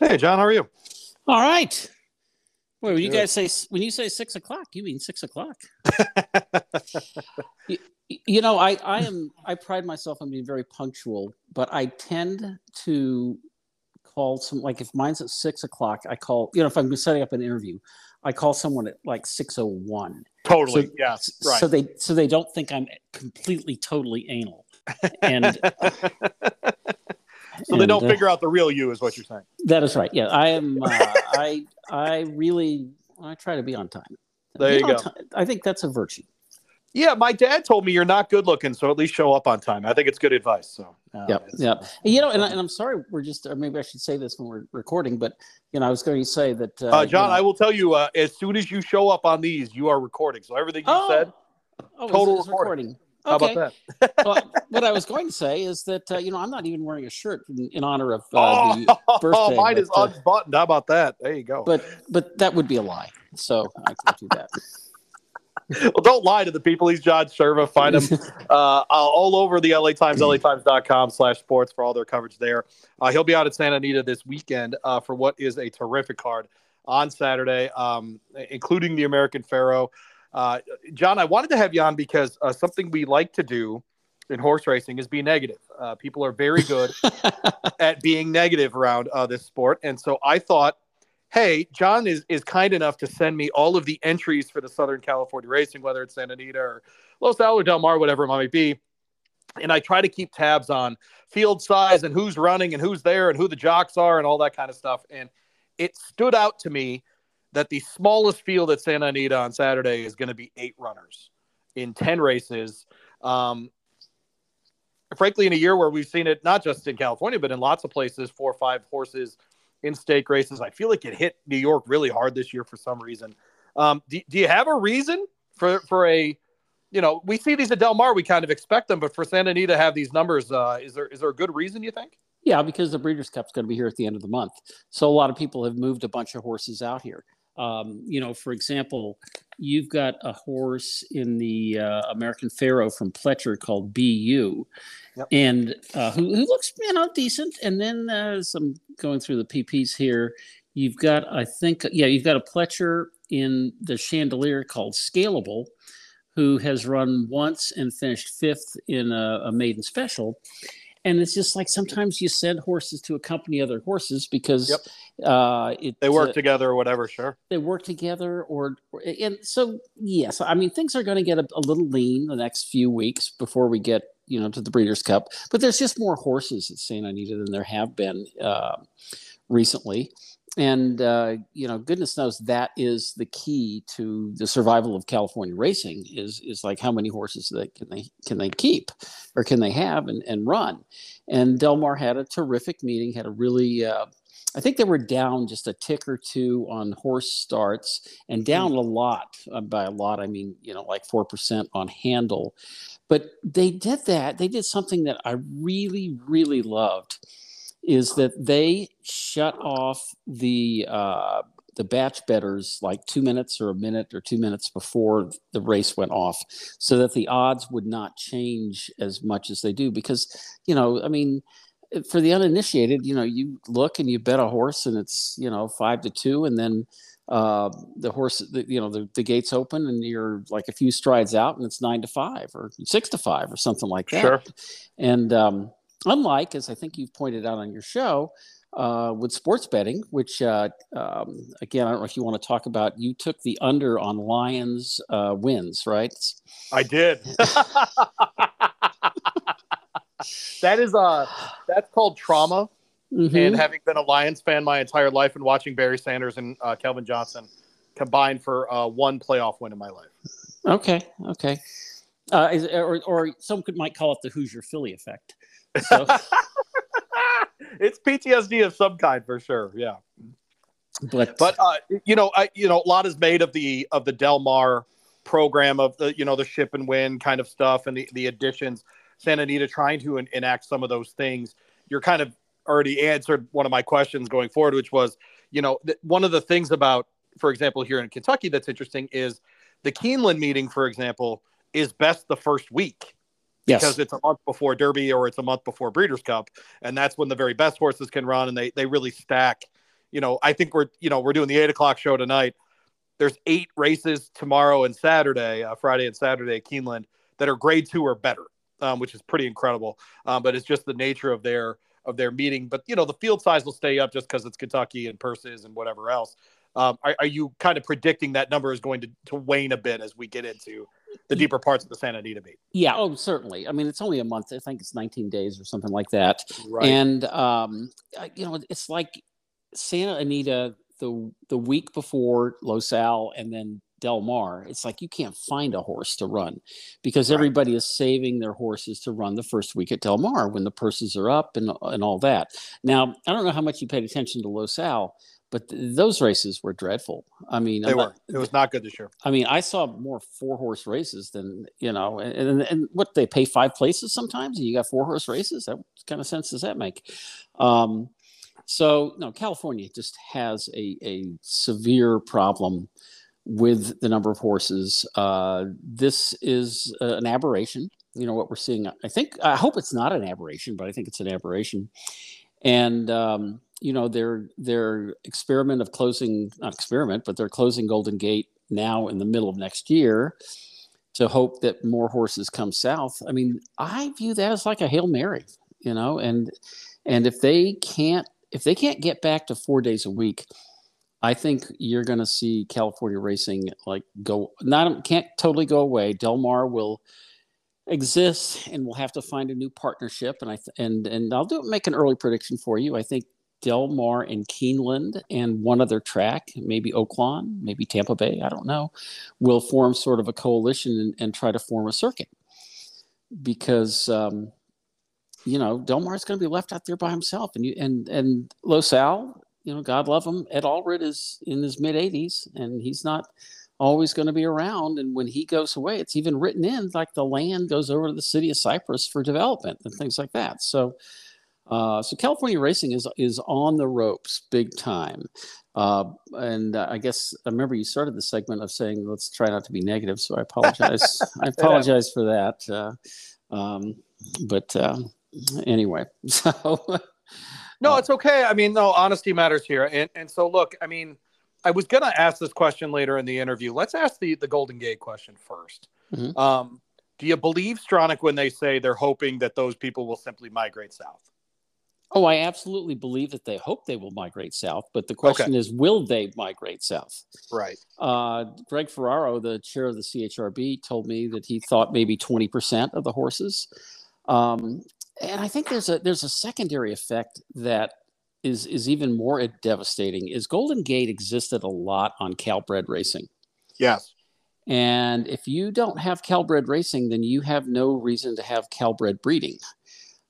Hey, John, how are you? All right. Wait, when you guys say when you say six o'clock, you mean six o'clock? you, you know, I I am I pride myself on being very punctual, but I tend to call some like if mine's at six o'clock, I call you know if I'm setting up an interview, I call someone at like six oh one. Totally. So, yes. Right. So they so they don't think I'm completely totally anal. And so they don't uh, figure out the real you, is what you're saying. That is right. Yeah, I am. Uh, I I really I try to be on time. There be you go. Time, I think that's a virtue. Yeah, my dad told me you're not good looking, so at least show up on time. I think it's good advice. So uh, yeah, yeah. You know, and, and, I'm sorry, we're just, or maybe I should say this when we're recording, but you know, I was going to say that. Uh, uh, John, you know, I will tell you, uh, as soon as you show up on these, you are recording. So everything you oh, said, oh, total recording. recording. How okay. about that? well, what I was going to say is that uh, you know I'm not even wearing a shirt in, in honor of uh, the oh, birthday. Oh, mine but, is uh, unbuttoned. How about that? There you go. But but that would be a lie, so I can't do that. well, don't lie to the people. He's John Cherwa. Find him uh, all over the LA Times, LATimes.com slash sports for all their coverage there. Uh, he'll be out at Santa Anita this weekend uh, for what is a terrific card on Saturday, um, including the American Pharoah. Uh, John, I wanted to have you on because uh, something we like to do in horse racing is be negative. Uh, people are very good at being negative around uh, this sport, and so I thought, hey, John is is kind enough to send me all of the entries for the Southern California racing, whether it's Santa Anita or Los Al or Del Mar, whatever it might be. And I try to keep tabs on field size and who's running and who's there and who the jocks are and all that kind of stuff. And it stood out to me that the smallest field at Santa Anita on Saturday is going to be eight runners in 10 races. Um, frankly, in a year where we've seen it not just in California, but in lots of places, four or five horses in stake races, I feel like it hit New York really hard this year for some reason. Um, do, do you have a reason for, for a, you know, we see these at Del Mar, we kind of expect them, but for Santa Anita to have these numbers, uh, is there is there a good reason you think? Yeah, because the Breeders' Cup's going to be here at the end of the month, so a lot of people have moved a bunch of horses out here. Um, you know, for example, you've got a horse in the uh, American Pharoah from Pletcher called BU, yep. and uh, who, who, looks you know decent. And then uh, as I'm going through the PPs here, you've got I think yeah you've got a Pletcher in the Chandelier called Scalable, who has run once and finished fifth in a, a maiden special and it's just like sometimes you send horses to accompany other horses because yep. uh, it, they work uh, together or whatever. Sure, they work together, or, or and so yes, I mean things are going to get a, a, little lean the next few weeks before we get you know to the Breeders' Cup. But there's just more horses at Santa Anita than there have been uh, recently and uh, you know goodness knows that is the key to the survival of california racing is is like how many horses that can they can they keep or can they have and, and run. And del mar had a terrific meeting had a really uh, i think they were down just a tick or two on horse starts and down mm. a lot uh, by a lot i mean you know like 4% on handle. But they did that. They did something that i really really loved is that they shut off the uh, the batch betters like two minutes or a minute or two minutes before the race went off, so that the odds would not change as much as they do. Because you know, I mean, for the uninitiated, you know, you look and you bet a horse and it's you know five to two, and then uh, the horse, the, you know, the, the gates open and you're like a few strides out and it's nine to five or six to five or something like that. Sure. And um, Unlike, as I think you've pointed out on your show, uh, with sports betting, which uh, um, again, I don't know if you want to talk about. You took the under on Lions uh, wins, right? I did. that is uh that's called trauma. Mm-hmm. And having been a Lions fan my entire life and watching Barry Sanders and uh, Calvin Johnson combined for uh, one playoff win in my life. Okay, okay. Uh, is, or, or some could might call it the Hoosier Philly effect. So. it's PTSD of some kind for sure. Yeah. But but uh, you know, I you know, a lot is made of the of the Del Mar program of the you know the ship and win kind of stuff and the the additions. Santa Anita trying to en- enact some of those things. You're kind of already answered one of my questions going forward, which was, you know, th- one of the things about, for example, here in Kentucky that's interesting is the Keeneland meeting, for example, is best the first week Yes. Because it's a month before Derby or it's a month before Breeders' Cup, and that's when the very best horses can run, and they they really stack you know, I think we're, you know, we're doing the eight o'clock show tonight. There's eight races tomorrow and Saturday, uh, Friday and Saturday at Keeneland that are grade two or better, um, which is pretty incredible. Um, but it's just the nature of their of their meeting. But you know, the field size will stay up just because it's Kentucky and purses and whatever else. Um, are, are, you kind of predicting that number is going to, to wane a bit as we get into the deeper parts of the Santa Anita meet? Yeah, oh, certainly. I mean, it's only a month. I think it's 19 days or something like that. Right. And um, you know, it's like Santa Anita the the week before Los Al and then Del Mar, it's like you can't find a horse to run because right. everybody is saving their horses to run the first week at Del Mar when the purses are up and and all that. Now, I don't know how much you paid attention to Los Al, but th- those races were dreadful. I mean, they were. it was not good this year. I mean, I saw more four horse races than you know, and, and, and what they pay five places sometimes, and you got four horse races. That kind of sense does that make? Um, so, no, California just has a, a severe problem with the number of horses. Uh, this is uh, an aberration. You know what we're seeing. I think I hope it's not an aberration, but I think it's an aberration. And um, you know their their experiment of closing not experiment, but they're closing Golden Gate now in the middle of next year to hope that more horses come south. I mean, I view that as like a hail mary, you know, and and if they can't if they can't get back to four days a week, I think you're going to see California racing like go not can't totally go away. Del Mar will exist, and we'll have to find a new partnership. And I th- and and I'll do make an early prediction for you. I think Del Mar and Keeneland and one other track, maybe Oaklawn, maybe Tampa Bay, I don't know, will form sort of a coalition and, and try to form a circuit because um, you know, Del Mar's going to be left out there by himself. And you and and Los Al, you know, God love him, Ed Allred is in his mid 80s, and he's not always going to be around. And when he goes away, it's even written in like the land goes over to the city of Cypress for development and things like that. So. Uh, so California racing is is on the ropes, big time, uh, and uh, I guess I remember you started the segment of saying let's try not to be negative. So I apologize. I apologize for that. Uh, um, but um, anyway, so no, uh, it's okay. I mean, no, honesty matters here. And and so look, I mean, I was gonna ask this question later in the interview. Let's ask the the Golden Gate question 1st mm-hmm. um, do you believe Stronach when they say they're hoping that those people will simply migrate south? Oh, I absolutely believe that they hope they will migrate south, but the question okay. is, will they migrate south? Right. Uh, Greg Ferraro, the chair of the CHRB, told me that he thought maybe 20% of the horses. Um, and I think there's a there's a secondary effect that is is even more devastating. Is Golden Gate existed a lot on Calbred racing? Yes. And if you don't have Calbred racing, then you have no reason to have Calbred breeding,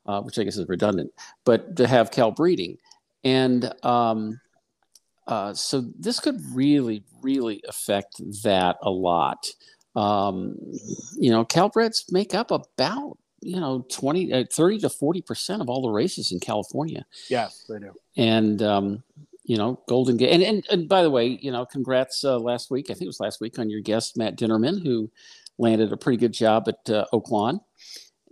uh, which I guess is redundant, but to have Cal breeding. And um, uh, so this could really, really affect that a lot. Um, you know, Calbreds make up about you know 20 uh, 30 to 40 percent of all the races in california. Yes they do. And um, you know golden gate and, and, and by the way you know congrats uh, last week i think it was last week on your guest matt dinerman who landed a pretty good job at uh, oaklawn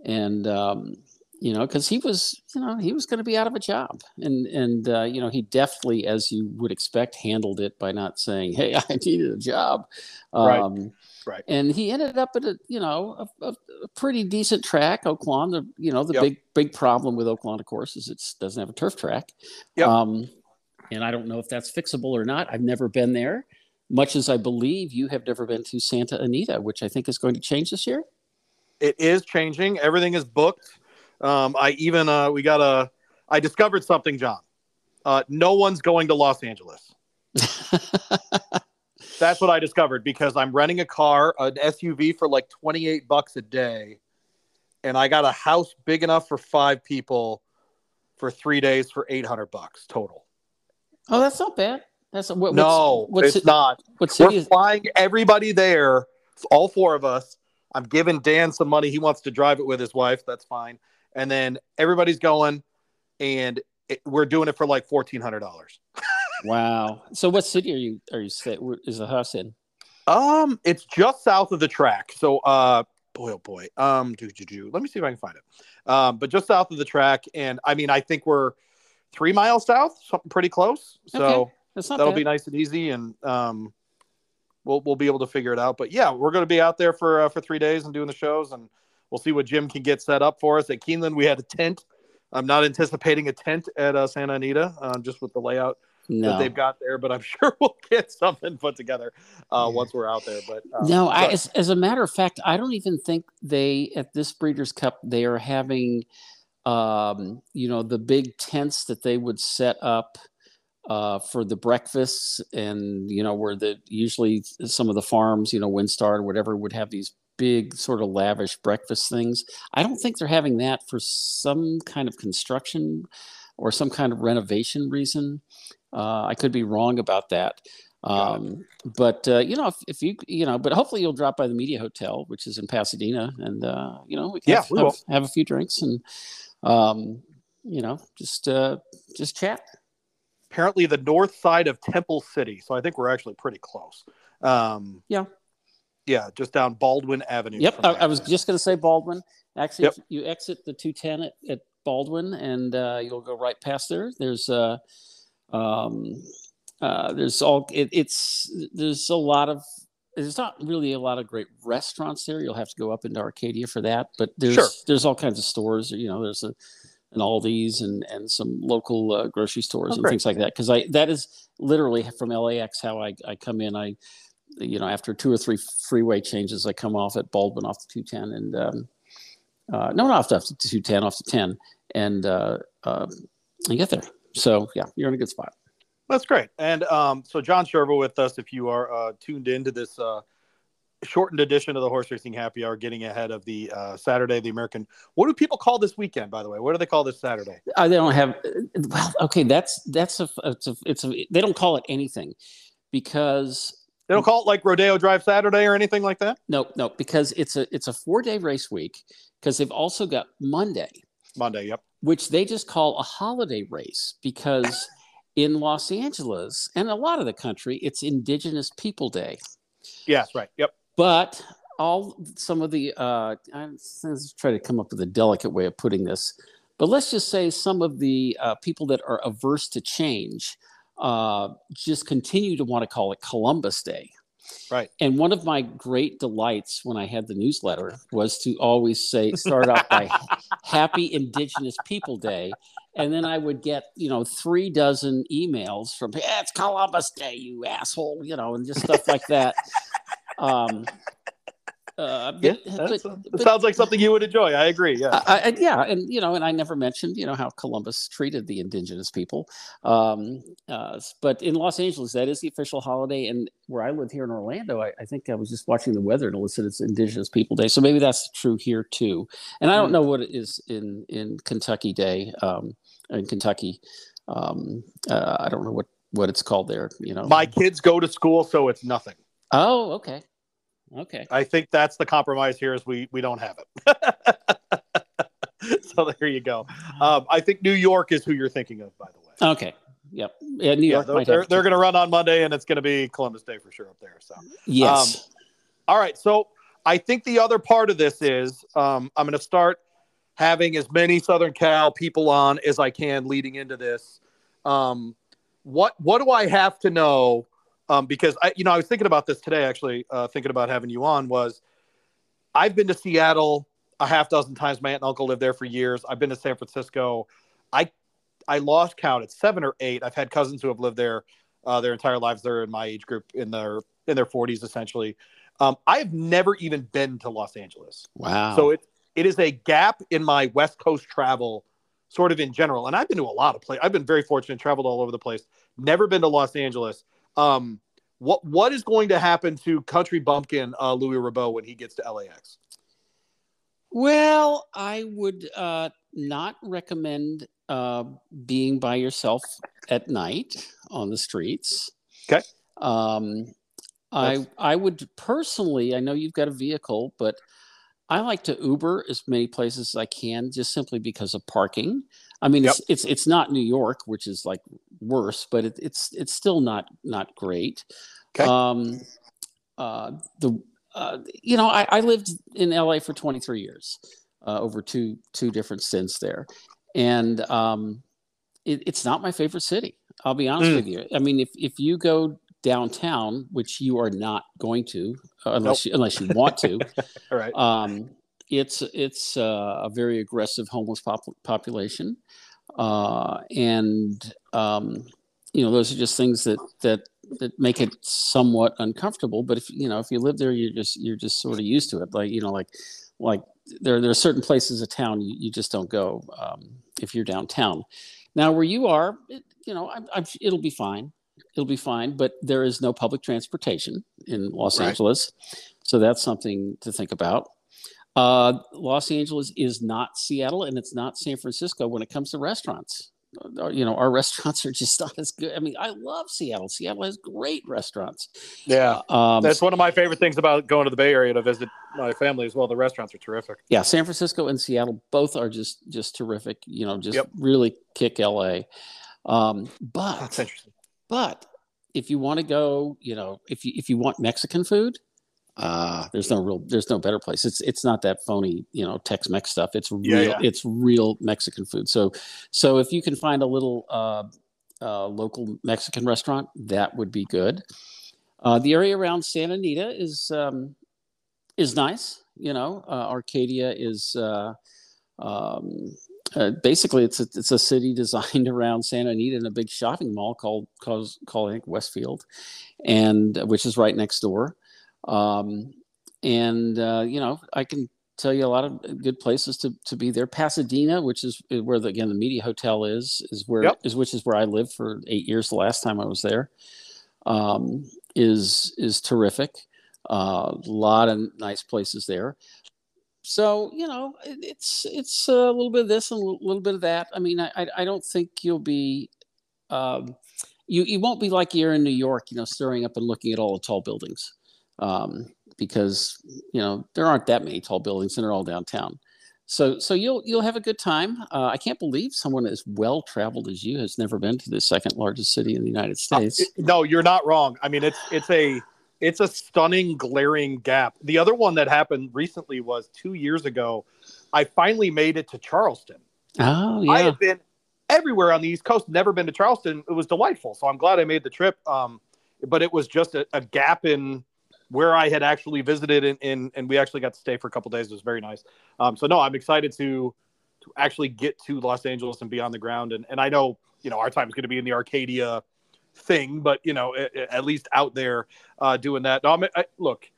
and um, you know because he was you know he was going to be out of a job. And and uh, you know he deftly as you would expect handled it by not saying hey i needed a job. Um, right Right. And he ended up at a you know a, a, pretty decent track, Oaklawn. The you know the yep. big big problem with Oaklawn, of course, is it doesn't have a turf track. Yep. Um, and I don't know if that's fixable or not. I've never been there, much as I believe you have never been to Santa Anita, which I think is going to change this year. It is changing. Everything is booked. Um, I even uh, we got a. I discovered something, John. Uh, no one's going to Los Angeles. That's what I discovered because I'm renting a car, an SUV for like 28 bucks a day. And I got a house big enough for five people for three days for 800 bucks total. Oh, that's not bad. That's what, no, what's, it's not. What city We're is- flying everybody there, all four of us. I'm giving Dan some money. He wants to drive it with his wife. That's fine. And then everybody's going, and it, we're doing it for like fourteen hundred dollars. Wow. So what city are you are you stay, is the house in? Um, it's just south of the track. So uh boy oh boy. Um do, do, do. let me see if I can find it. Um, but just south of the track. And I mean I think we're three miles south, something pretty close. So Okay, that'll bad. be nice and easy, and um, we'll we'll be able to figure it out. But yeah, we're going to be out there for uh, for three days and doing the shows, and we'll see what Jim can get set up for us at Keeneland. We had a tent. I'm not anticipating a tent at uh, Santa Anita, um, just with the layout that they've got there. But I'm sure we'll get something put together uh, once we're out there. But uh, No, I, as, as a matter of fact, I don't even think they at this Breeders' Cup they are having, um, you know, the big tents that they would set up uh, for the breakfasts, and you know, where the usually some of the farms, you know, WinStar or whatever, would have these big sort of lavish breakfast things. I don't think they're having that for some kind of construction or some kind of renovation reason. Uh, I could be wrong about that. Um, but uh, you know, if, if you you know, but hopefully you'll drop by the Media Hotel, which is in Pasadena, and uh, you know, we can Yeah, have, we have, have a few drinks and um, you know, just uh, just chat. apparently the north side of Temple City. So I think we're actually pretty close. Um, Yeah. Yeah, just down Baldwin Avenue. Yep, I. I was just going to say Baldwin. Actually, Yep. if you exit the 210 at, at Baldwin, and uh, you'll go right past there. There's uh, um, uh, there's all it, it's there's a lot of there's not really a lot of great restaurants there. You'll have to go up into Arcadia for that, but there's Sure. there's all kinds of stores. You know, there's a an Aldi's and and some local uh, grocery stores Oh, and great. things like that. Because I that is literally from LAX how I I come in. I you know after two or three freeway changes, I come off at Baldwin off the 210 and um, uh, no, not off the 210 off the 10 and uh, uh, I get there. So yeah, you're in a good spot. That's great. And um, so John Cherwa with us, if you are uh, tuned into this uh, shortened edition of the Horse Racing Happy Hour, getting ahead of the uh, Saturday, the American. What do people call this weekend, by the way? What do they call this Saturday? Uh, they don't have well, okay. That's that's a it's a it's a they don't call it anything because They don't call it like Rodeo Drive Saturday or anything like that? no no because it's a it's a four day race week because they've also got Monday Monday, yep. which they just call a holiday race because in Los Angeles and a lot of the country it's Indigenous People Day. Yes, right. Yep. but all some of the uh I'm, let's try to come up with a delicate way of putting this but let's just say some of the uh, people that are averse to change uh, just continue to want to call it columbus day Right. and one of my great delights when i had the newsletter was to always say start off by happy indigenous people day and then i would get you know three dozen emails from yeah, it's columbus day you asshole you know and just stuff like that um uh, Yeah, but- but- it sounds like something you would enjoy. I agree. Yeah. I, I, yeah, and you know, and I never mentioned you know how Columbus treated the indigenous people, um, uh, but in Los Angeles, that is the official holiday. And where I live here in Orlando, I, I think I was just watching the weather and it listed it's Indigenous People Day, so maybe that's true here too. And I don't Mm. know what it is in in Kentucky Day, um, in Kentucky. Um, uh, I don't know what what it's called there. You know, My kids go to school, so it's nothing. oh, okay, okay. I think that's the compromise here is we we don't have it. so there you go. Um, I think New York is who you're thinking of, by the way. Okay. Yep. Yeah, New York they're might they're, they're going to run on Monday, and it's going to be Columbus Day for sure up there. So yes. all right, so I think the other part of this is um, I'm going to start having as many Southern Cal people on as I can leading into this. Um, what what do I have to know? Um, because I, you know, I was thinking about this today. Actually, uh, thinking about having you on was I've been to Seattle a half dozen times. My aunt and uncle lived there for years. I've been to San Francisco. I I lost count. It's seven or eight. I've had cousins who have lived there uh, their entire lives. They're in my age group, in their in their 40s essentially. Um, I've never even been to Los Angeles. wow. So it it is a gap in my West Coast travel, sort of in general. And I've been to a lot of places. I've been very fortunate, traveled all over the place. Never been to Los Angeles. Um, what what is going to happen to Country Bumpkin uh, Louis Rabot when he gets to LAX? Well, I would uh, not recommend uh, being by yourself at night on the streets. Okay. Um, I I would personally. I know you've got a vehicle, but I like to Uber as many places as I can, just simply because of parking. I mean, it's it's it's not New York, which is like worse, but it, it's it's still not not great. Okay. Um, uh, the uh, you know, I, I lived in LA for 23 years, uh, over two two different stints there, and um, it, it's not my favorite city. I'll be honest Mm. with you. I mean, if if you go downtown, which you are not going to uh, unless you, unless you want to, All right. um, it's it's uh, a very aggressive homeless pop- population, uh, and um, you know those are just things that that that make it somewhat uncomfortable. But if you know if you live there, you're just you're just sort of used to it. Like you know, like like there there are certain places of town you, you just don't go um, if you're downtown. Now where you are, it, you know, I, I, it'll be fine. It'll be fine, but there is no public transportation in Los Right. Angeles, so that's something to think about. Uh, Los Angeles is not Seattle, and it's not San Francisco when it comes to restaurants. Uh, You know, our restaurants are just not as good. I mean, I love Seattle. Seattle has great restaurants. Yeah. Um, That's one of my favorite things about going to the Bay Area to visit my family as well. The restaurants are terrific. yeah, San Francisco and Seattle both are just just terrific. You know, just Yep. really kick LA. Um, but That's interesting. But if you want to go, you know, if you if you want Mexican food, uh, there's no real there's no better place. It's it's not that phony, you know, Tex-Mex stuff. It's real Yeah, yeah. it's real Mexican food. So so if you can find a little uh, uh, local Mexican restaurant, that would be good. Uh, the area around Santa Anita is um, is nice. You know, uh, Arcadia is uh, um, uh, basically it's a, it's a city designed around Santa Anita in a big shopping mall called called, called I think Westfield, and which is right next door. Um, and uh, you know, I can tell you a lot of good places to, to be there. Pasadena, which is where the, again the media hotel is, is where Yep. is which is where I lived for eight years. The last time I was there, um, is is terrific. A lot of nice places there. So you know, it, it's it's a little bit of this and a little, bit of that. I mean, I I, I don't think you'll be. Um, you, you won't be like you're in New York, you know, stirring up and looking at all the tall buildings, um, because you know there aren't that many tall buildings and they're all downtown. So so you'll you'll have a good time. Uh, I can't believe someone as well traveled as you has never been to the second largest city in the United States. Uh, it- no, you're not wrong. I mean, it's it's a it's a stunning, glaring gap. The other one that happened recently was two years ago. I finally made it to Charleston. oh yeah. I have been everywhere on the East Coast, never been to Charleston. It was delightful, so I'm glad I made the trip. Um, but it was just a, a gap in where I had actually visited, and, and and we actually got to stay for a couple days. It was very nice. Um, so no, I'm excited to to actually get to Los Angeles and be on the ground. And and I know you know our time is going to be in the Arcadia thing, but you know at, at least out there uh, doing that. No, I'm, I, look.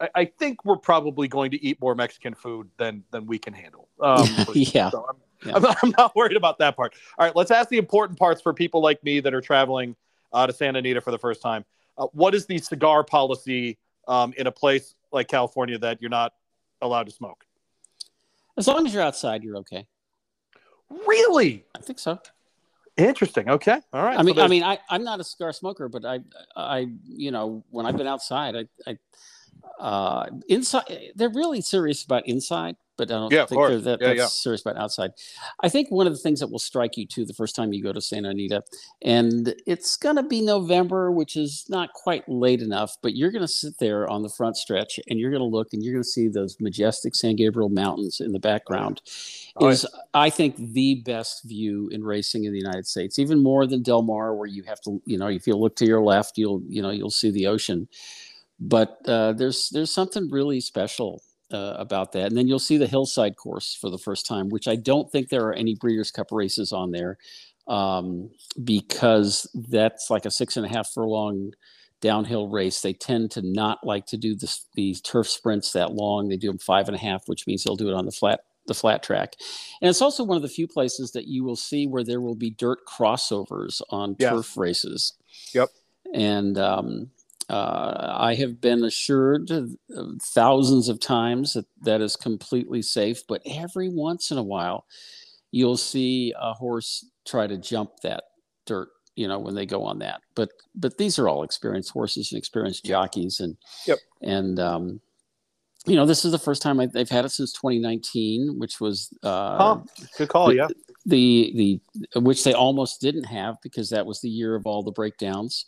I, I think we're probably going to eat more Mexican food than than we can handle. Um. Yeah. So I'm, Yeah. I'm, not, I'm not worried about that part. All right, let's ask the important parts for people like me that are traveling uh, to Santa Anita for the first time. Uh, what is the cigar policy um, in a place like California that you're not allowed to smoke? as long as you're outside, you're okay. Really I think so. interesting. Okay, all right. I So mean, I mean, I, I'm not a cigar smoker, but I, I, you know, when I've been outside, I, I, uh, inside, they're really serious about inside, but I don't Yeah, think that, Yeah, that's yeah. serious about outside. I think one of the things that will strike you too the first time you go to Santa Anita, and it's going to be November, which is not quite late enough, but you're going to sit there on the front stretch and you're going to look and you're going to see those majestic San Gabriel Mountains in the background. Oh, is I think the best view in racing in the United States, even more than Del Mar, where you have to, you know, if you look to your left, you'll, you know, you'll see the ocean. But uh, there's there's something really special uh, about that, and then you'll see the hillside course for the first time, which I don't think there are any Breeders' Cup races on there, um, because that's like a six and a half furlong downhill race. They tend to not like to do this, these turf sprints that long. They do them five and a half, which means they'll do it on the flat the flat track. And it's also one of the few places that you will see where there will be dirt crossovers on Yes. turf races. Yep. And um, uh, I have been assured thousands of times that that is completely safe, but every once in a while, you'll see a horse try to jump that dirt. You know when they go on that, but but these are all experienced horses and experienced jockeys, and Yep. and um, you know this is the first time I, they've had it since 2019, which was uh, Huh. Good call. Yeah. the the which they almost didn't have because that was the year of all the breakdowns,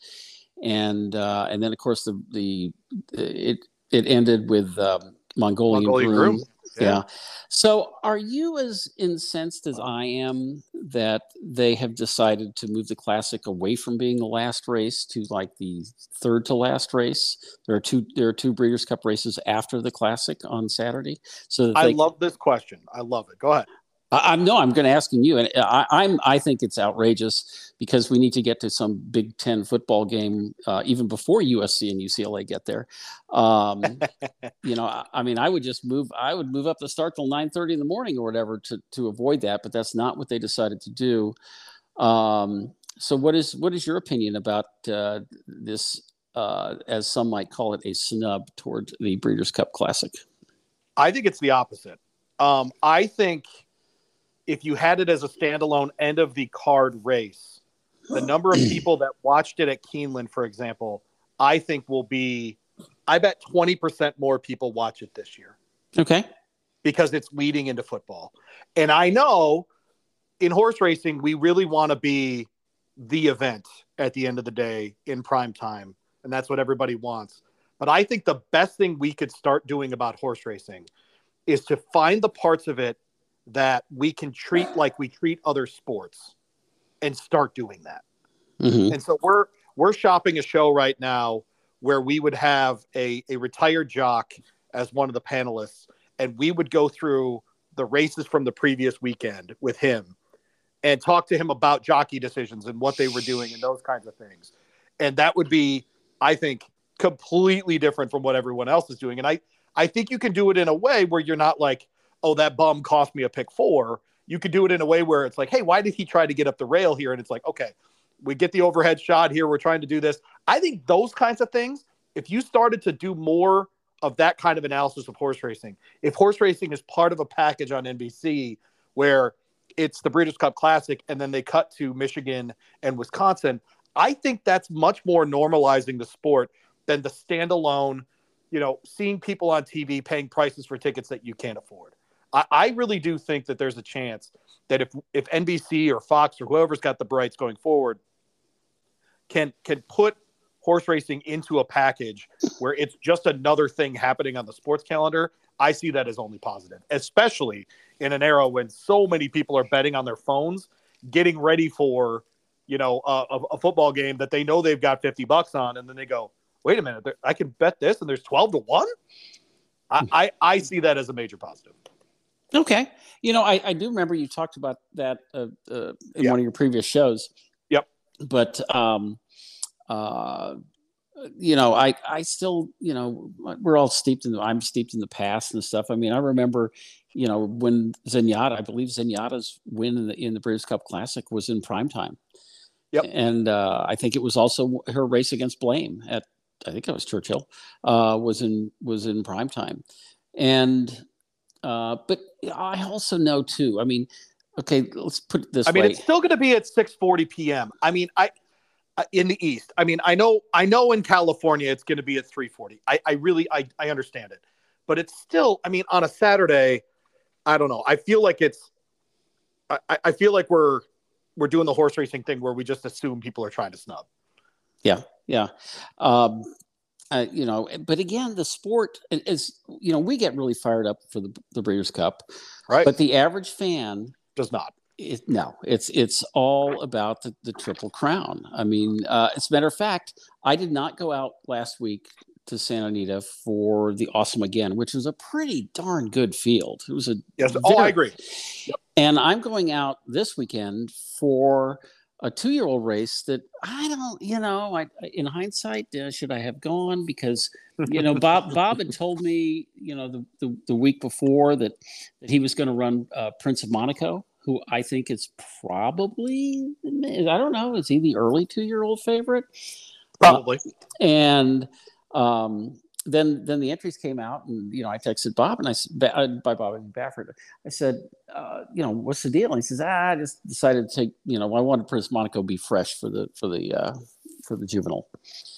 and uh, and then of course the the it it ended with um, Mongolian, Mongolian groom. Yeah. yeah. So, are you as incensed as I am that they have decided to move the classic away from being the last race to like the third to last race? There are two. There are two Breeders' Cup races after the classic on Saturday. So I love this question. I love it. Go ahead. I, am no, I'm going to asking you, and I, I'm I think it's outrageous because we need to get to some Big Ten football game uh, even before USC and UCLA get there. Um, you know, I, I, mean, I would just move. I would move up the start till 9:30 in the morning or whatever to to avoid that, but that's not what they decided to do. Um, so, what is what is your opinion about uh, this? Uh, as some might call it, a snub toward the Breeders' Cup Classic. I think it's the opposite. Um, I think if you had it as a standalone end of the card race, the number of people that watched it at Keeneland, for example, I think will be, I bet 20% more people watch it this year. Okay. Because it's leading into football. And I know in horse racing, we really want to be the event at the end of the day in prime time. And that's what everybody wants. But I think the best thing we could start doing about horse racing is to find the parts of it that we can treat like we treat other sports and start doing that. Mm-hmm. And so we're we're shopping a show right now where we would have a, a retired jock as one of the panelists, and we would go through the races from the previous weekend with him and talk to him about jockey decisions and what they were doing and those kinds of things. And that would be, I think, completely different from what everyone else is doing. And I, I think you can do it in a way where you're not like, oh, that bum cost me a pick four. You could do it in a way where it's like, hey, why did he try to get up the rail here? And it's like, okay, we get the overhead shot here. We're trying to do this. I think those kinds of things, if you started to do more of that kind of analysis of horse racing, if horse racing is part of a package on NBC where it's the Breeders' Cup Classic and then they cut to Michigan and Wisconsin, I think that's much more normalizing the sport than the standalone, you know, seeing people on TV paying prices for tickets that you can't afford. I, I really do think that there's a chance that if if NBC or Fox or whoever's got the rights going forward can can put horse racing into a package where it's just another thing happening on the sports calendar, I see that as only positive, especially in an era when so many people are betting on their phones, getting ready for, you know, a, a football game that they know they've got 50 bucks on. And then they go, wait a minute, I can bet this and there's 12 to one. I, I, I see that as a major positive. Okay. You know, I, I do remember you talked about that uh, uh, in one of your previous shows. Yep. But, um, uh, you know, I, I still, you know, we're all steeped in, the, I'm steeped in the past and stuff. I mean, I remember, you know, when Zenyatta, I believe Zenyatta's win in the, in the Breeders' Cup Classic was in prime time. Yep. And uh, I think it was also her race against Blame at, I think it was Churchill, uh, was in, was in prime time. And, uh, but I also know too. I mean, okay, let's put it this I way. mean, it's still going to be at 6:40 p.m. I mean, I in the East. I mean, I know, I know in California it's going to be at 3:40. I, I really, I, I understand it, but it's still. I mean, on a Saturday, I don't know. I feel like it's. I, I feel like we're we're doing the horse racing thing where we just assume people are trying to snub. Yeah, yeah. Um, uh, you know, but again, the sport is, you know, we get really fired up for the, the Breeders' Cup, right? But the average fan does not. It, no, it's it's all about the, the Triple Crown. I mean, uh, as a matter of fact, I did not go out last week to Santa Anita for the Awesome Again, which was a pretty darn good field. It was a yes. Very, oh, I agree. Yep. And I'm going out this weekend for a two-year-old race that I don't, you know, I in hindsight, uh, should I have gone? Because you know, Bob Bob had told me, you know, the the, the week before that that he was going to run uh, Prince of Monaco, who I think is probably, I don't know, is he the early two-year-old favorite? Probably. Uh, and um, then then the entries came out, and you know I texted Bob, and I said uh, by Bob and Baffert, I said, uh, you know, what's the deal? And he says, ah, I just decided to take, you know, I wanted Prince Monaco be fresh for the for the uh, for the juvenile.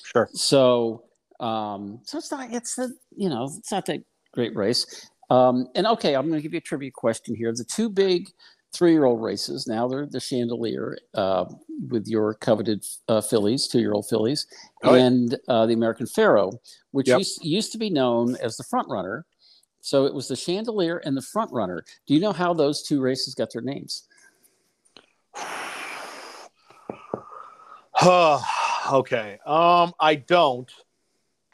Sure. So um, so it's not it's the you know it's not that great race. Um, and okay, I'm going to give you a trivia question here. The two big three-year-old races now they're the Chandelier uh, with your coveted uh, fillies, two-year-old fillies, oh, and uh, the American Pharoah, which yep. used, used to be known as the front runner So it was the Chandelier and the Front Runner. Do you know how those two races got their names? okay. Um, I don't.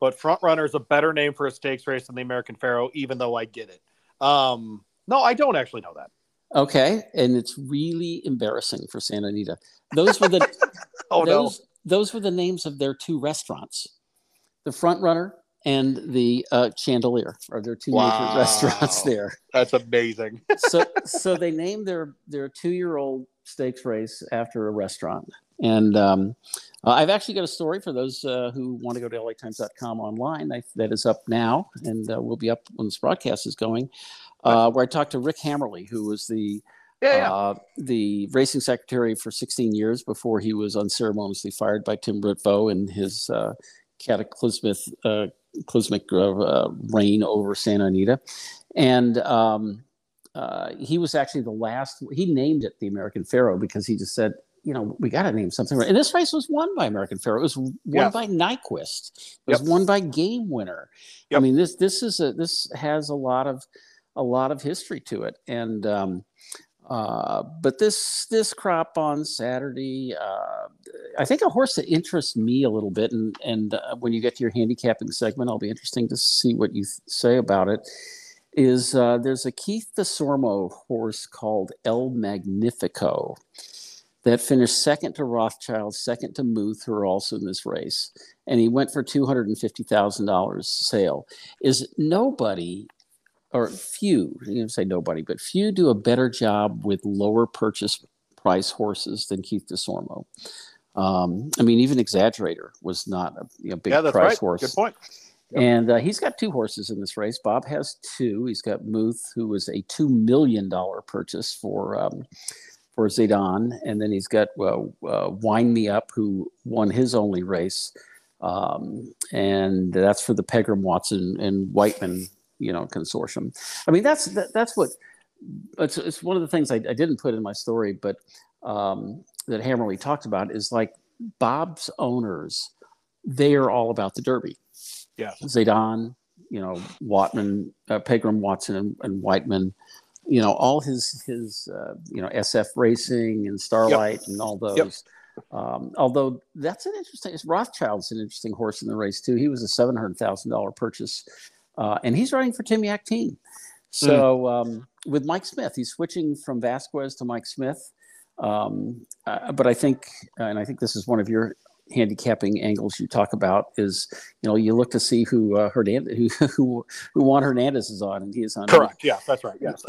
But Front Runner is a better name for a stakes race than the American Pharoah, even though I get it. Um, no, I don't actually know that. Okay, and it's really embarrassing for Santa Anita. Those were the oh those, no, those were the names of their two restaurants, the Front Runner and the uh, Chandelier are their two Wow. major restaurants there. that's amazing. So so they named their their two year old stakes race after a restaurant. And um, uh, I've actually got a story for those uh, who want to go to latimes.com online. I, that is up now and uh, will be up when this broadcast is going. Uh, where I talked to Rick Hammerle, who was the Yeah, yeah. uh, the racing secretary for 16 years before he was unceremoniously fired by Tim Ritvo in his uh, cataclysmic uh, cataclysmic, uh, uh, reign over Santa Anita. And um, uh, he was actually the last, he named it the American Pharoah because he just said, you know, we got to name something right. And this race was won by American Pharoah. It was won Yes. by Nyquist. It was Yep. won by Game Winner. I mean, this this is a this has a lot of a lot of history to it. And um, uh, but this this crop on Saturday, uh, I think a horse that interests me a little bit, and and uh, when you get to your handicapping segment, I'll be interesting to see what you th- say about it. Is uh, there's a Keith Desormeaux horse called El Magnifico that finished second to Rothschild, second to Muth, who are also in this race, and he went for two hundred and fifty thousand dollars sale. Is nobody or few, you can say nobody, but few do a better job with lower purchase price horses than Keith Desormeaux. Um, I mean, even Exaggerator was not a you know, big yeah, that's price right. horse. Good point. Yep. And uh, he's got two horses in this race. Bob has two. He's got Muth, who was a two million dollar purchase for um, for Zedan, and then he's got uh, uh, Wind Me Up, who won his only race, um, and that's for the Pegram Watson and Weitman, you know, consortium. I mean, that's that, that's what it's, it's one of the things I, I didn't put in my story, but um, that Hammerle talked about is like Bob's owners. They are all about the Derby. Yeah, Zedan, you know, Watman, uh, Pegram, Watson, and, and Weitman, you know, all his his uh, you know SF Racing and Starlight and all those. Um, although that's an interesting, Rothschild's an interesting horse in the race too. He was a seven hundred thousand dollar purchase, uh, and he's running for Tim Team. So um, with Mike Smith, he's switching from Vasquez to Mike Smith. Um, uh, but I think, and I think this is one of your handicapping angles you talk about is you know you look to see who uh, Hernandez who who who Juan Hernandez is on and he is on Correct. Yeah, that's right. Yes.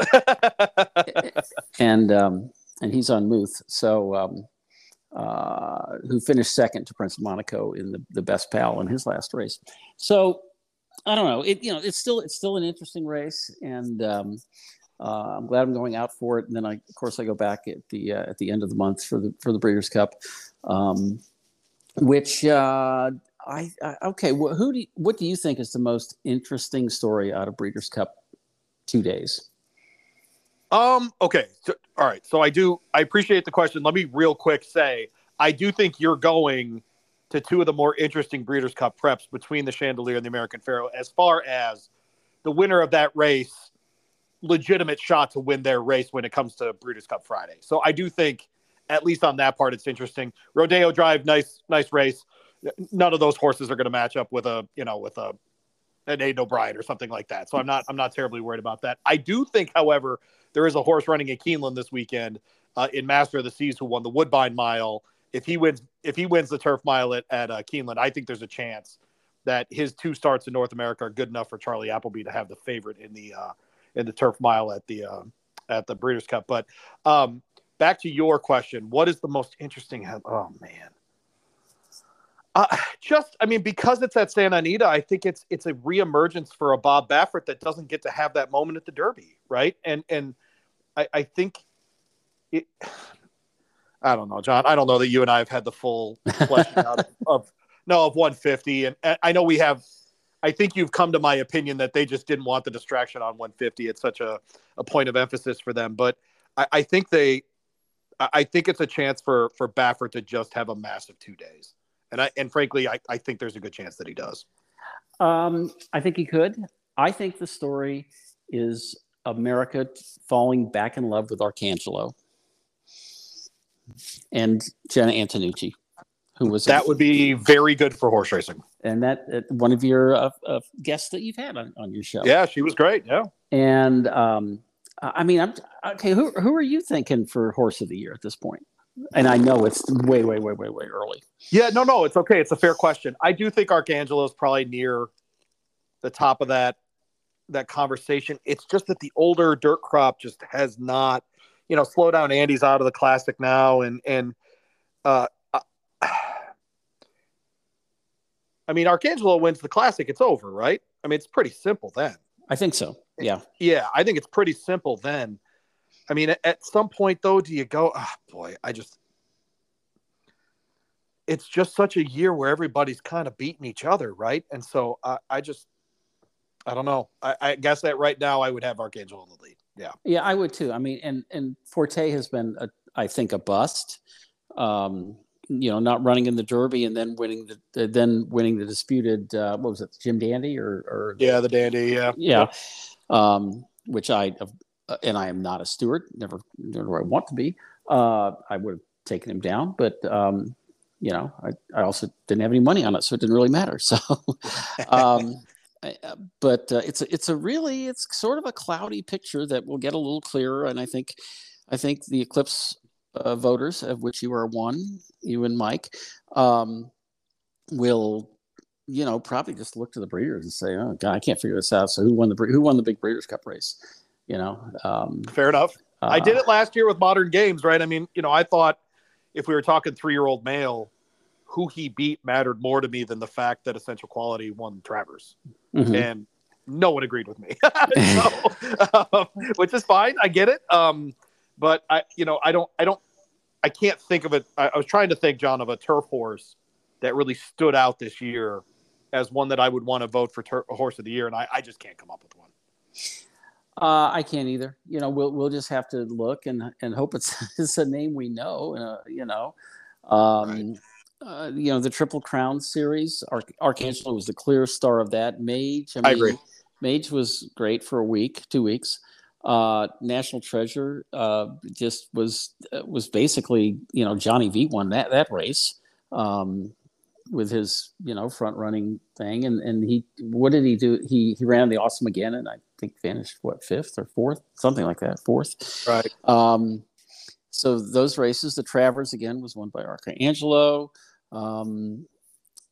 and um, and he's on Muth so um, uh, who finished second to Prince of Monaco in the, the best pal in his last race so I don't know it you know it's still it's still an interesting race and um, uh, I'm glad I'm going out for it and then I of course I go back at the uh, at the end of the month for the for the Breeders' Cup um, which uh, I, I okay. Wh- who do you, what do you think is the most interesting story out of Breeders' Cup two days? Um. Okay. So, all right. So I do. I appreciate the question. Let me real quick say I do think you're going to two of the more interesting Breeders' Cup preps between the Chandelier and the American Pharoah, as far as the winner of that race, legitimate shot to win their race when it comes to Breeders' Cup Friday. So I do think, at least on that part, it's interesting. Rodeo Drive, nice, nice race. None of those horses are going to match up with a, you know, with a an Aidan O'Brien or something like that. So I'm not, I'm not terribly worried about that. I do think, however, there is a horse running at Keeneland this weekend uh, in Master of the Seas who won the Woodbine Mile. If he wins, if he wins the Turf Mile at, at uh, Keeneland, I think there's a chance that his two starts in North America are good enough for Charlie Appleby to have the favorite in the uh, in the Turf Mile at the uh, at the Breeders' Cup. But um, back to your question, what is the most interesting? Oh man. Uh, just, I mean, because it's at Santa Anita, I think it's it's a reemergence for a Bob Baffert that doesn't get to have that moment at the Derby, right? And and I, I think it. I don't know, John. I don't know that you and I have had the full fleshing out of, of no of 150, and, and I know we have. I think you've come to my opinion that they just didn't want the distraction on 150. It's such a, a point of emphasis for them, but I, I think they, I I think it's a chance for for Baffert to just have a massive two days, and I and frankly, I, I think there's a good chance that he does. Um, I think he could. I think the story is America falling back in love with Arcangelo and Jena Antonucci, who was that would be very good for horse racing. and that uh, one of your uh, uh, guests that you've had on, on your show. Yeah, she was great. Yeah. And um, I I mean, I'm okay. Who who are you thinking for horse of the year at this point? And I know it's way, way, way, way, way early. Yeah, no, no, it's okay. It's a fair question. I do think Arcangelo is probably near the top of that that conversation. It's just that the older dirt crop just has not, you know, slow down. Andy's out of the classic now, and and uh, uh, I mean, Arcangelo wins the classic. It's over, right? I mean, it's pretty simple then. I think so. Yeah. Yeah, I think it's pretty simple then. I mean, at, at some point though, do you go? Oh boy, I just. It's just such a year where everybody's kind of beating each other, right? And so I, I just, I don't know. I, I guess that right now I would have Archangel in the lead. Yeah. Yeah, I would too. I mean, and and Forte has been, a, I think, a bust. Um, you know, not running in the Derby and then winning the, then winning the disputed. Uh, what was it, Jim Dandy or or Yeah, the dandy. Yeah. yeah, um, which I uh, and I am not a steward. Never, nor do I want to be. Uh, I would have taken him down, but um, you know, I, I also didn't have any money on it, so it didn't really matter. So, um, but uh, it's a, it's a really it's sort of a cloudy picture that will get a little clearer, and I think I think the Eclipse uh, voters, of which you are one, you and Mike, um, will you know probably just look to the breeders and say, "Oh God, I can't figure this out." So who won the who won the big Breeders' Cup race? You know, um, Fair enough. I did uh, it last year with modern games, right? I mean, you know, I thought if we were talking three year old male, who he beat mattered more to me than the fact that Essential Quality won Travers. Mhm. and no one agreed with me, so, um, which is fine. I get it. Um, but I, you know, I don't, I don't, I can't think of it. I, I was trying to think, John, of a turf horse that really stood out this year as one that I would want to vote for tur- horse of the year, and I, I just can't come up with one. Uh, I can't either. You know, we'll we'll just have to look and and hope it's it's a name we know. Uh, you know, um, uh, you know the Triple Crown series. Arch- Arcangelo was the clear star of that. Mage, I agree. Mage was great for a week, two weeks. Uh, National Treasure uh, just was uh, was basically you know Johnny V won that that race um, with his you know front running thing and and he what did he do he he ran the Awesome again and I think finished what fifth or fourth something like that fourth Right. um, so those races, the Travers again was won by Arcangelo. Um,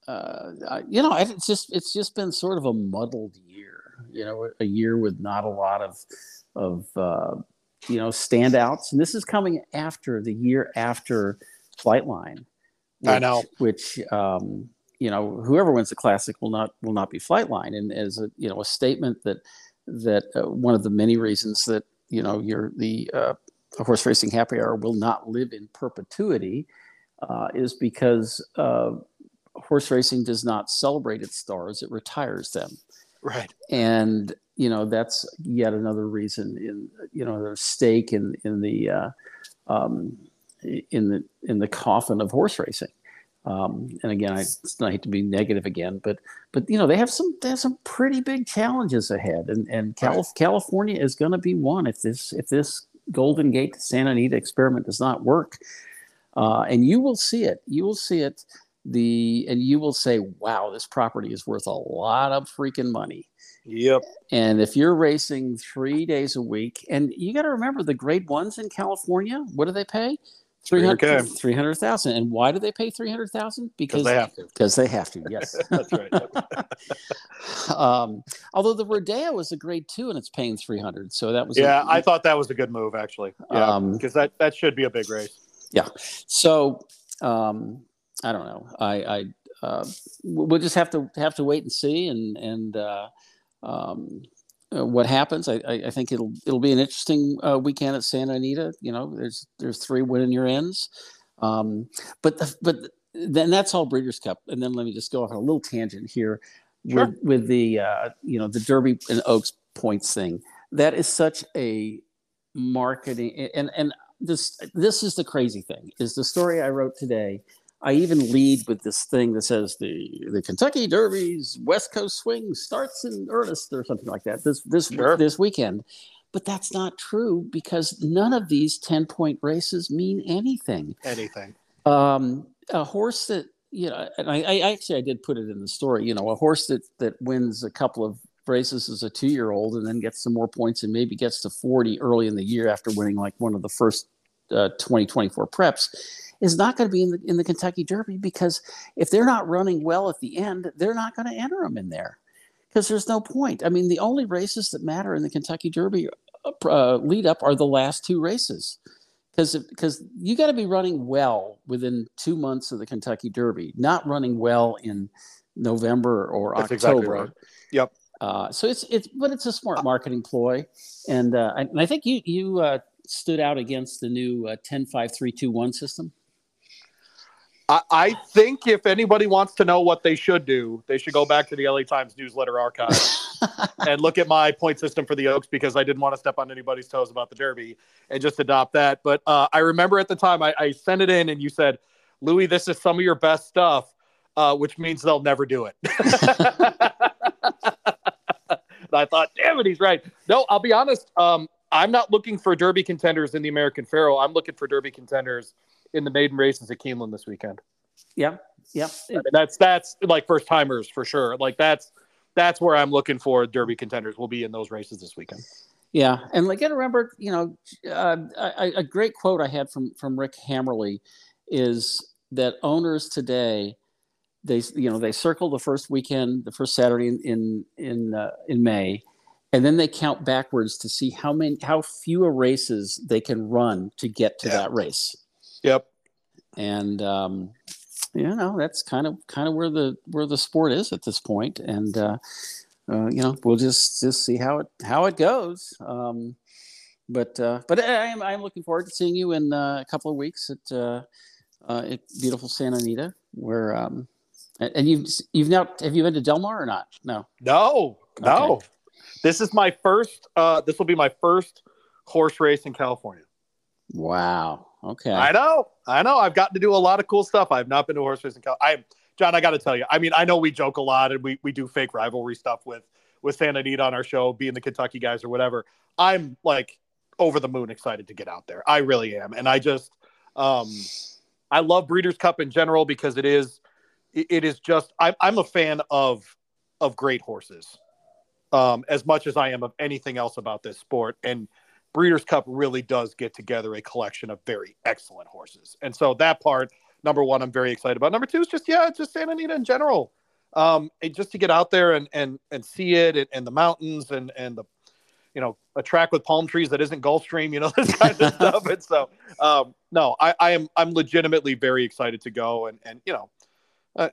uh, I- you know, it's just it's just been sort of a muddled year. You know, a year with not a lot of of uh, you know standouts, and this is coming after the year after Flightline. I which- know. Which um, you know, whoever wins the classic will not will not be Flightline, and as a you know a statement that that uh, one of the many reasons that you know you're the uh, horse racing happy hour will not live in perpetuity uh, is because uh, horse racing does not celebrate its stars; it retires them Right. and you know that's yet another reason in you know there's stake in in the uh, um, in the in the coffin of horse racing. Um, and again, I, I hate to be negative again, but but you know they have some they have some pretty big challenges ahead, and and. California is going to be one if this if this Golden Gate Santa Anita experiment does not work, uh, and you will see it. You will see it. The and you will say, "Wow, this property is worth a lot of freaking money." Yep. And if you're racing three days a week, and you got to remember the grade ones in California, what do they pay? 300K. 300,000. And why do they pay 300,000? Because they have to. because they have to. Yes. That's right. um, although the Rodeo was a grade two and it's paying 300. So that was, yeah, a, I thought that was a good move actually. Yeah, Um, because that that should be a big race. So um, I don't know. I, I uh, we'll just have to have to wait and see and and uh, um, uh, what happens. I, I, I think it'll it'll be an interesting uh, weekend at Santa Anita. You know, there's there's three winning your ends, um, but the, but then that's all Breeders' Cup. And then let me just go off on a little tangent here Sure. with with the uh, you know the Derby and Oaks points thing. That is such a marketing and and this this is the crazy thing is the story I wrote today. I even lead with this thing that says the the Kentucky Derby's West Coast swing starts in earnest or something like that this this Sure. this weekend. But that's not true because none of these 10 point races mean anything. Anything. Um, a horse that, you know, and I, I actually, I did put it in the story, you know, a horse that, that wins a couple of races as a two year old and then gets some more points and maybe gets to 40 early in the year after winning like one of the first uh, 2024 preps is not going to be in the, in the Kentucky Derby because if they're not running well at the end, they're not going to enter them in there because there's no point. I mean, the only races that matter in the Kentucky Derby uh, lead up are the last two races because because you got to be running well within two months of the Kentucky Derby, not running well in November or That's October. exactly right. Yep. Uh, so it's it's but it's a smart marketing ploy, and uh, and I think you you uh, stood out against the new uh, ten five three two one system. I, I think if anybody wants to know what they should do, they should go back to the LA Times newsletter archive and look at my point system for the Oaks because I didn't want to step on anybody's toes about the Derby and just adopt that. But uh, I remember at the time I, I sent it in and you said, Louis, this is some of your best stuff, uh, which means they'll never do it. and I thought, damn it, he's right. No, I'll be honest. Um, I'm not looking for Derby contenders in the American Pharoah. I'm looking for Derby contenders in the maiden races at Keeneland this weekend. yeah, yeah. I mean, that's that's like first timers for sure. Like that's that's where I'm looking for Derby contenders. will be in those races this weekend. Yeah, and like I remember, you know, uh, a, a great quote I had from from Rick Hammerle is that owners today, they you know they circle the first weekend, the first Saturday in in in, uh, in May, and then they count backwards to see how many how few races they can run to get to that race, Yep. and um, you know that's kind of kind of where the where the sport is at this point, and. Uh, uh, you know, we'll just just see how it how it goes. Um, but uh, but I am I'm looking forward to seeing you in uh, a couple of weeks at uh, uh, at beautiful Santa Anita, where um, and and you've you've now have you been to Del Mar or not? No. No, no. This is my first. Uh, this will be my first horse race in California. Wow. Okay. I know, I know. I've gotten to do a lot of cool stuff. I've not been to a horse race in California. I, John, I got to tell you. I mean, I know we joke a lot and we we do fake rivalry stuff with with Santa Anita on our show, being the Kentucky guys or whatever. I'm like over the moon excited to get out there. I really am, and I just, um, I love Breeders' Cup in general because it is, it, is just. I'm I'm a fan of of great horses, um, as much as I am of anything else about this sport, and Breeders' Cup really does get together a collection of very excellent horses. And so that part, number one, I'm very excited about. Number two is just, yeah, just Santa Anita in general. Um, just to get out there and and and see it and, and the mountains and and the you know a track with palm trees that isn't Gulfstream, you know this kind of stuff. And so um, no, I, I am I'm legitimately very excited to go and and you know. Uh,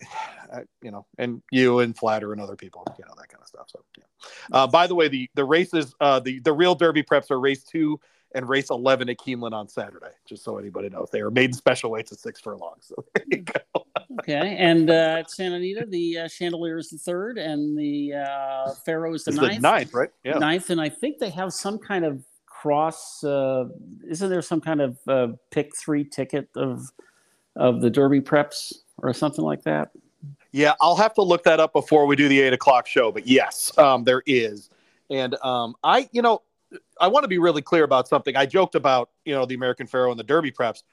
I- you know, and you and Flatter and other people, you know, that kind of stuff. So, yeah. Uh, by the way, the the races, uh, the the real Derby preps are race two and race eleven at Keeneland on Saturday. Just so anybody knows, they are made special weights at six furlongs. So there you go. okay. And uh, at Santa Anita, the uh, Chandelier is the third, and the uh, Pharoah is the It's ninth. the ninth, right? Yeah. ninth, and I think they have some kind of cross. Uh, isn't there some kind of uh, pick three ticket of of the Derby preps or something like that? Yeah, I'll have to look that up before we do the eight o'clock show. But yes, um, there is, and um, I, you know, I want to be really clear about something. I joked about, you know, the American Pharoah and the Derby preps.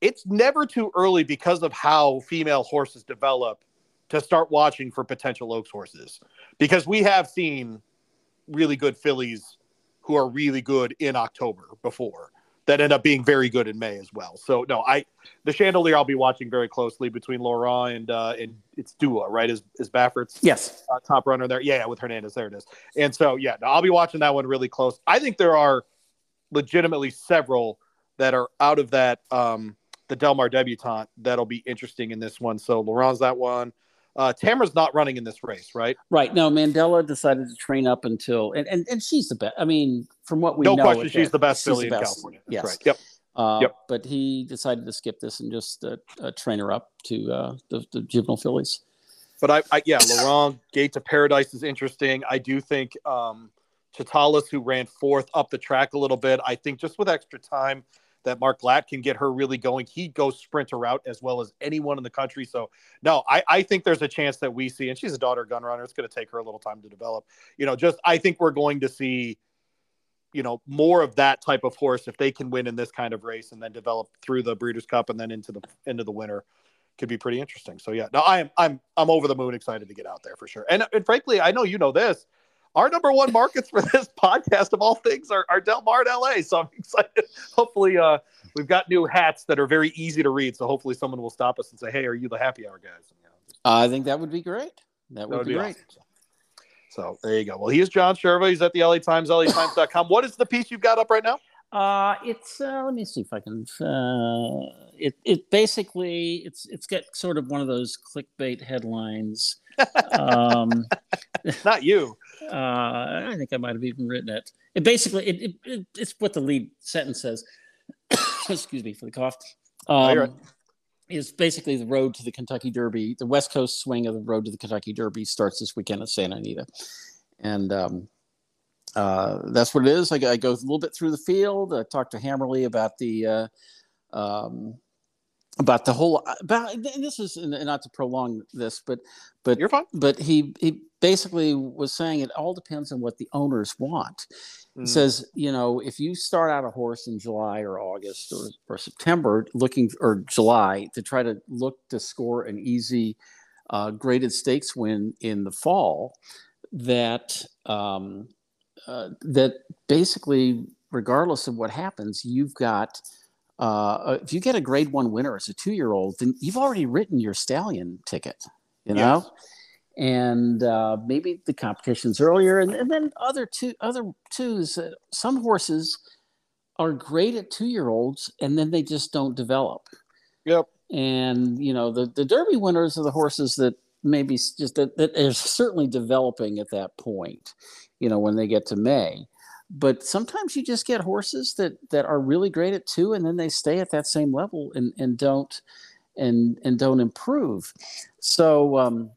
It's never too early because of how female horses develop to start watching for potential Oaks horses, because we have seen really good fillies who are really good in October before that end up being very good in May as well. So no, I the chandelier I'll be watching very closely between Laurent and uh, and it's Dua, right? Is is Baffert's Yes. uh, top runner there? Yeah, yeah, with Hernandez, there it is. And so yeah, no, I'll be watching that one really close. I think there are legitimately several that are out of that um, the Del Mar debutante that'll be interesting in this one. So Laurent's that one. Uh, Tamara's not running in this race, right? Right. No, Mandella decided to train up until and and, and she's the best. I mean, from what we no know, question, she's that, the best filly in. California. That's Yes. right. Yep. Uh, Yep. But he decided to skip this and just uh, uh, train her up to uh, the, the juvenile fillies. But I, I yeah, Laurent Gate to Paradise is interesting. I do think um Chitalis, who ran fourth up the track a little bit, I think just with extra time, that Mark Glatt can get her really going. He goes sprinter route as well as anyone in the country. So no, I, I think there's a chance that we see, and she's a daughter gun runner. It's going to take her a little time to develop. You know, just I think we're going to see, you know, more of that type of horse if they can win in this kind of race and then develop through the Breeders' Cup and then into the into the winter could be pretty interesting. So yeah, no, I am I'm I'm over the moon excited to get out there for sure. And, and frankly, I know you know this our number one markets for this podcast of all things are, are Del Mar and LA. So I'm excited. Hopefully, uh, we've got new hats that are very easy to read. So hopefully, someone will stop us and say, "Hey, are you the happy hour guys?" You know, just, I think that would be great. That would, that would be, be, great. Awesome. So there you go. Well, he is John Cherwa. He's at the LA Times, LATimes.com. what is the piece you've got up right now? Uh, it's uh, let me see if I can. Uh, it it basically it's it's got sort of one of those clickbait headlines. Um, Not you. Uh, I think I might have even written it. It basically it, it, it it's what the lead sentence says. Excuse me for the cough. Um, oh, is basically the road to the Kentucky Derby. The West Coast swing of the road to the Kentucky Derby starts this weekend at Santa Anita, and um, uh, that's what it is. I, I, go a little bit through the field. I talk to Hammerle about the uh, um, about the whole about this is not to prolong this, but but you're fine. But he he basically was saying it all depends on what the owners want. Mm. He says, you know, if you start out a horse in July or August or, or September looking or July to try to look to score an easy uh, graded stakes win in the fall, that um, uh, that basically, regardless of what happens, you've got. Uh, if you get a grade one winner as a two year old, then you've already written your stallion ticket, you know? Yes. And uh, maybe the competition's earlier. And, and then other two, other twos, uh, some horses are great at two year olds and then they just don't develop. Yep. And, you know, the, the Derby winners are the horses that maybe just that, that are certainly developing at that point you know, when they get to May. But sometimes you just get horses that that are really great at two, and then they stay at that same level and and don't and and don't improve. So um,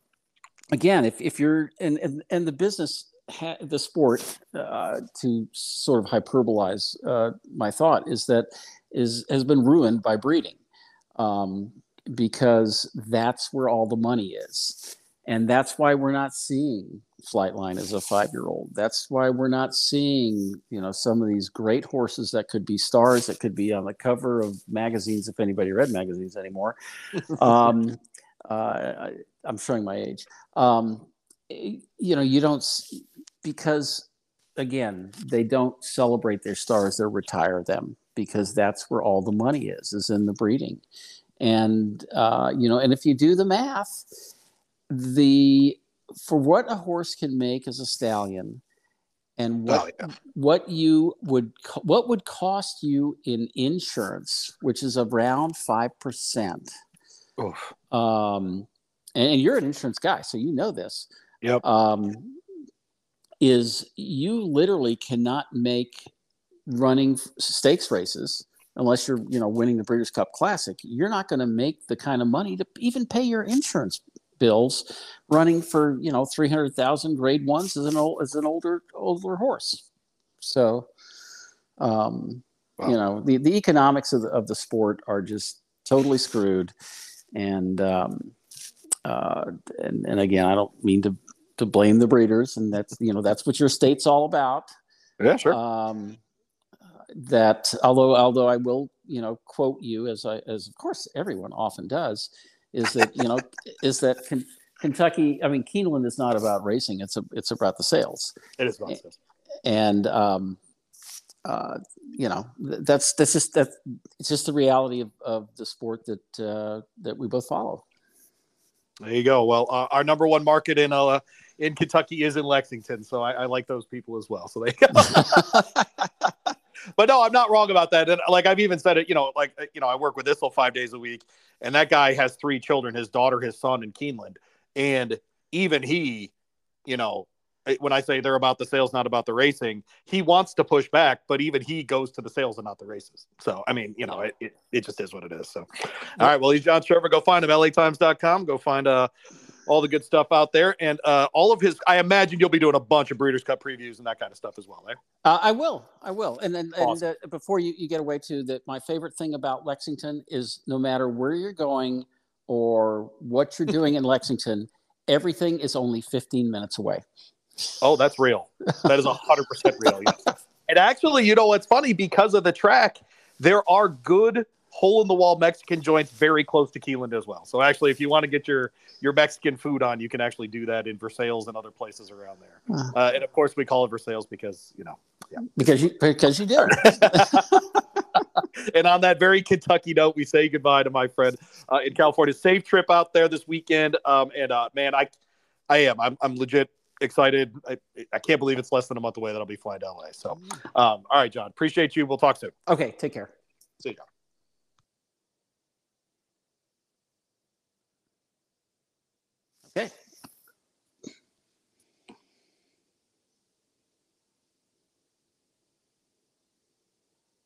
again, if if you're and and, the business Ha, the sport uh, to sort of hyperbolize uh, my thought is that is has been ruined by breeding um, because that's where all the money is and that's why we're not seeing Flightline as a five year old. That's why we're not seeing, you know, some of these great horses that could be stars that could be on the cover of magazines if anybody read magazines anymore. um, uh, I'm showing my age. Um, you know, you don't because again they don't celebrate their stars; they retire them because that's where all the money is is in the breeding. And uh, you know, and if you do the math, the for what a horse can make as a stallion and what oh, yeah. what you would what would cost you in insurance which is around 5% um, and, and, you're an insurance guy so you know this. Yep. Um, is you literally cannot make running stakes races unless you're you know winning the breeders cup classic. You're not going to make the kind of money to even pay your insurance bills. Running for you know 300,000 grade ones as an old as an older older horse. So um, wow. you know the, the economics of the, of the sport are just totally screwed. And um, uh, and, and again I don't mean to to blame the breeders and that's you know that's what your state's all about. Yeah sure. Um, that although although I will you know quote you as I as of course everyone often does is that you know is that K- Kentucky. I mean, Keeneland is not about racing. It's a, it's about the sales. It is about sales. And um, uh, you know that's that's just that it's just the reality of, of the sport that uh, that we both follow. There you go. Well, uh, our number one market in uh, in Kentucky is in Lexington, so I, I like those people as well. So they. but no, I'm not wrong about that. And like I've even said it, you know, like you know, I work with Issel five days a week, and that guy has three children: his daughter, his son, and Keeneland. And even he, you know, when I say they're about the sales, not about the racing, he wants to push back, but even he goes to the sales and not the races. So, I mean, you know, it, it, it just is what it is. So, all right. Well, he's John Cherwa. Go find him, latimes.com. Go find uh, all the good stuff out there, and uh, all of his. I imagine you'll be doing a bunch of Breeders' Cup previews and that kind of stuff as well. Eh? Uh, I will, I will. And then, Awesome. and uh, before you, you get away to that, my favorite thing about Lexington is no matter where you're going or what you're doing in Lexington, everything is only 15 minutes away. Oh, that's real. That is hundred percent real. Yes. And actually, you know what's funny? Because of the track, there are good hole in the wall Mexican joints very close to Keeneland as well. So actually, if you want to get your your Mexican food on, you can actually do that in Versailles and other places around there. Wow. Uh, and of course, we call it Versailles because you know. Because you because you do. and on that very Kentucky note, we say goodbye to my friend uh, in California. Safe trip out there this weekend. Um, and uh, man, I, I am. I'm, I'm legit excited. I, I can't believe it's less than a month away that I'll be flying to LA. So, um, all right, John, appreciate you. We'll talk soon. Okay, take care. See you. Okay.